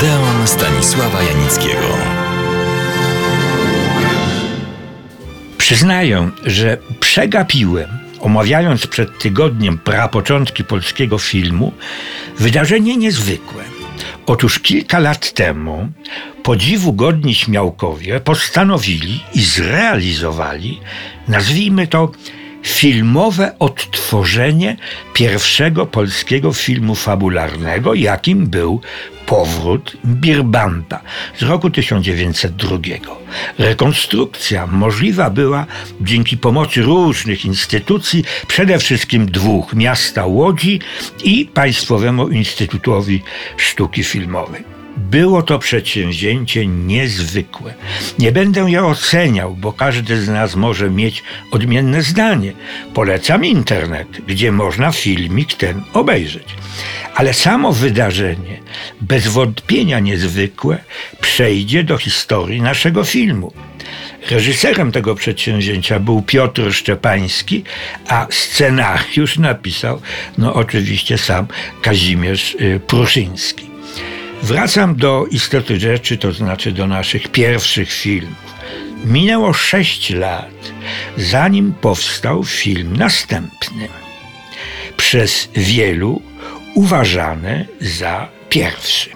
Odeon Stanisława Janickiego. Przyznaję, że przegapiłem, omawiając przed tygodniem prapoczątki polskiego filmu, wydarzenie niezwykłe. Otóż kilka lat temu podziwu godni śmiałkowie postanowili i zrealizowali, nazwijmy to, filmowe odtworzenie pierwszego polskiego filmu fabularnego, jakim był Powrót Birbanta z roku 1902. Rekonstrukcja możliwa była dzięki pomocy różnych instytucji, przede wszystkim dwóch miasta Łodzi i Państwowemu Instytutowi Sztuki Filmowej. Było to przedsięwzięcie niezwykłe. Nie będę je oceniał, bo każdy z nas może mieć odmienne zdanie. Polecam internet, gdzie można filmik ten obejrzeć. Ale samo wydarzenie, bez wątpienia niezwykłe, przejdzie do historii naszego filmu. Reżyserem tego przedsięwzięcia był Piotr Szczepański, a scenariusz napisał, no oczywiście sam Kazimierz y, Pruszyński. Wracam do istoty rzeczy, to znaczy do naszych pierwszych filmów. Minęło sześć lat, zanim powstał film następny. Przez wielu uważany za pierwszy.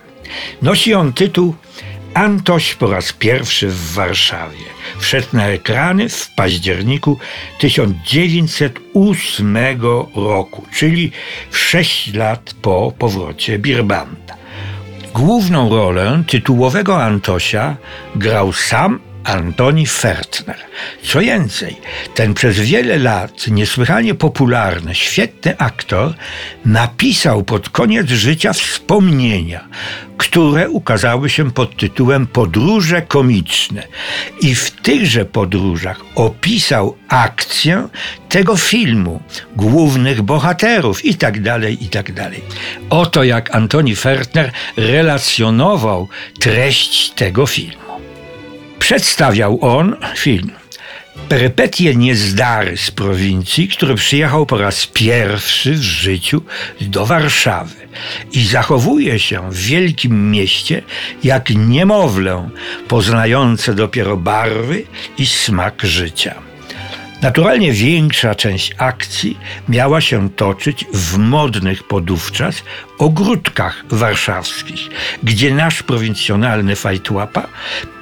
Nosi on tytuł Antoś po raz pierwszy w Warszawie. Wszedł na ekrany w październiku 1908 roku, czyli sześć lat po powrocie Birbanta. Główną rolę tytułowego Antosia grał sam Antoni Fertner. Co więcej, ten przez wiele lat niesłychanie popularny, świetny aktor napisał pod koniec życia wspomnienia, które ukazały się pod tytułem Podróże komiczne. I w tychże podróżach opisał akcję tego filmu, głównych bohaterów i tak dalej, i tak. Oto jak Antoni Fertner relacjonował treść tego filmu. Przedstawiał on film perypetie niezdary z prowincji, który przyjechał po raz pierwszy w życiu do Warszawy i zachowuje się w wielkim mieście jak niemowlę poznające dopiero barwy i smak życia. Naturalnie większa część akcji miała się toczyć w modnych podówczas ogródkach warszawskich, gdzie nasz prowincjonalny fajtłapa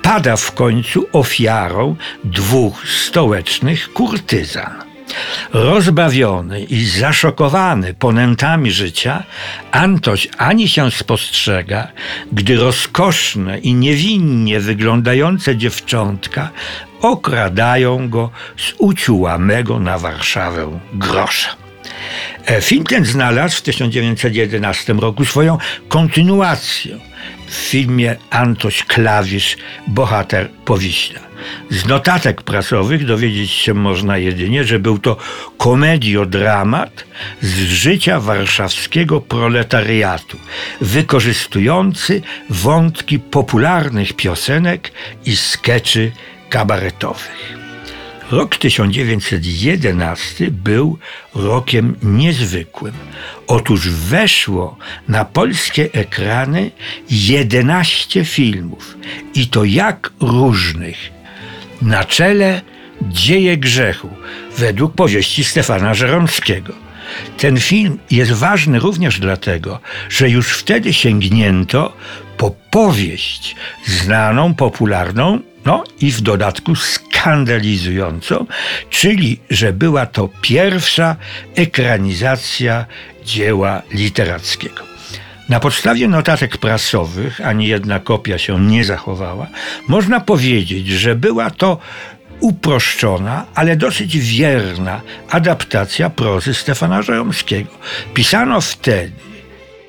pada w końcu ofiarą dwóch stołecznych kurtyzan. Rozbawiony i zaszokowany ponętami życia, Antoś ani się spostrzega, gdy rozkoszne i niewinnie wyglądające dziewczątka okradają go z uciułamego na Warszawę grosza. E, film ten znalazł w 1911 roku swoją kontynuację w filmie Antoś Klawisz, bohater Powiśla. Z notatek prasowych dowiedzieć się można jedynie, że był to komediodramat z życia warszawskiego proletariatu, wykorzystujący wątki popularnych piosenek i skeczy kabaretowych. Rok 1911 był rokiem niezwykłym. Otóż weszło na polskie ekrany 11 filmów i to jak różnych. Na czele Dzieje grzechu według powieści Stefana Żeromskiego. Ten film jest ważny również dlatego, że już wtedy sięgnięto po powieść znaną, popularną, no i w dodatku skandalizującą, czyli że była to pierwsza ekranizacja dzieła literackiego. Na podstawie notatek prasowych, ani jedna kopia się nie zachowała, można powiedzieć, że była to uproszczona, ale dosyć wierna adaptacja prozy Stefana Żeromskiego. Pisano wtedy,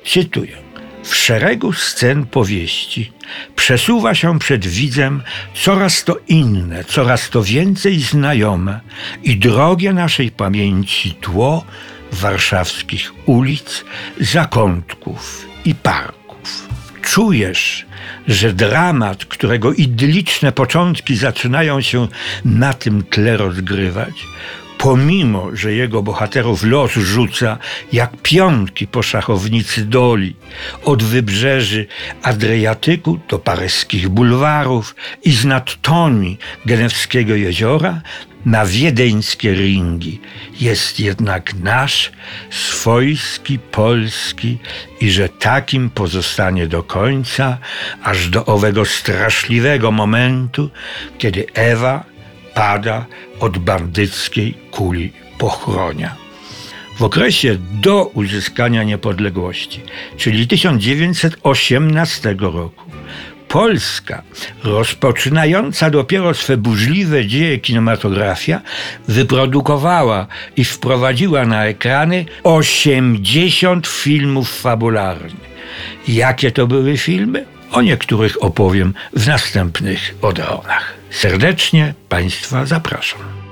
cytuję, w szeregu scen powieści przesuwa się przed widzem coraz to inne, coraz to więcej znajome i drogie naszej pamięci tło warszawskich ulic, zakątków i parków. Czujesz, że dramat, którego idylliczne początki zaczynają się na tym tle rozgrywać, pomimo, że jego bohaterów los rzuca jak pionki po szachownicy doli, od wybrzeży Adriatyku do paryskich bulwarów i z nadtoni Genewskiego jeziora na wiedeńskie ringi. Jest jednak nasz, swojski, polski i że takim pozostanie do końca, aż do owego straszliwego momentu, kiedy Ewa pada od bandyckiej kuli pochronia. W okresie do uzyskania niepodległości, czyli 1918 roku, Polska, rozpoczynająca dopiero swe burzliwe dzieje kinematografia, wyprodukowała i wprowadziła na ekrany 80 filmów fabularnych. Jakie to były filmy? O niektórych opowiem w następnych odronach. Serdecznie Państwa zapraszam.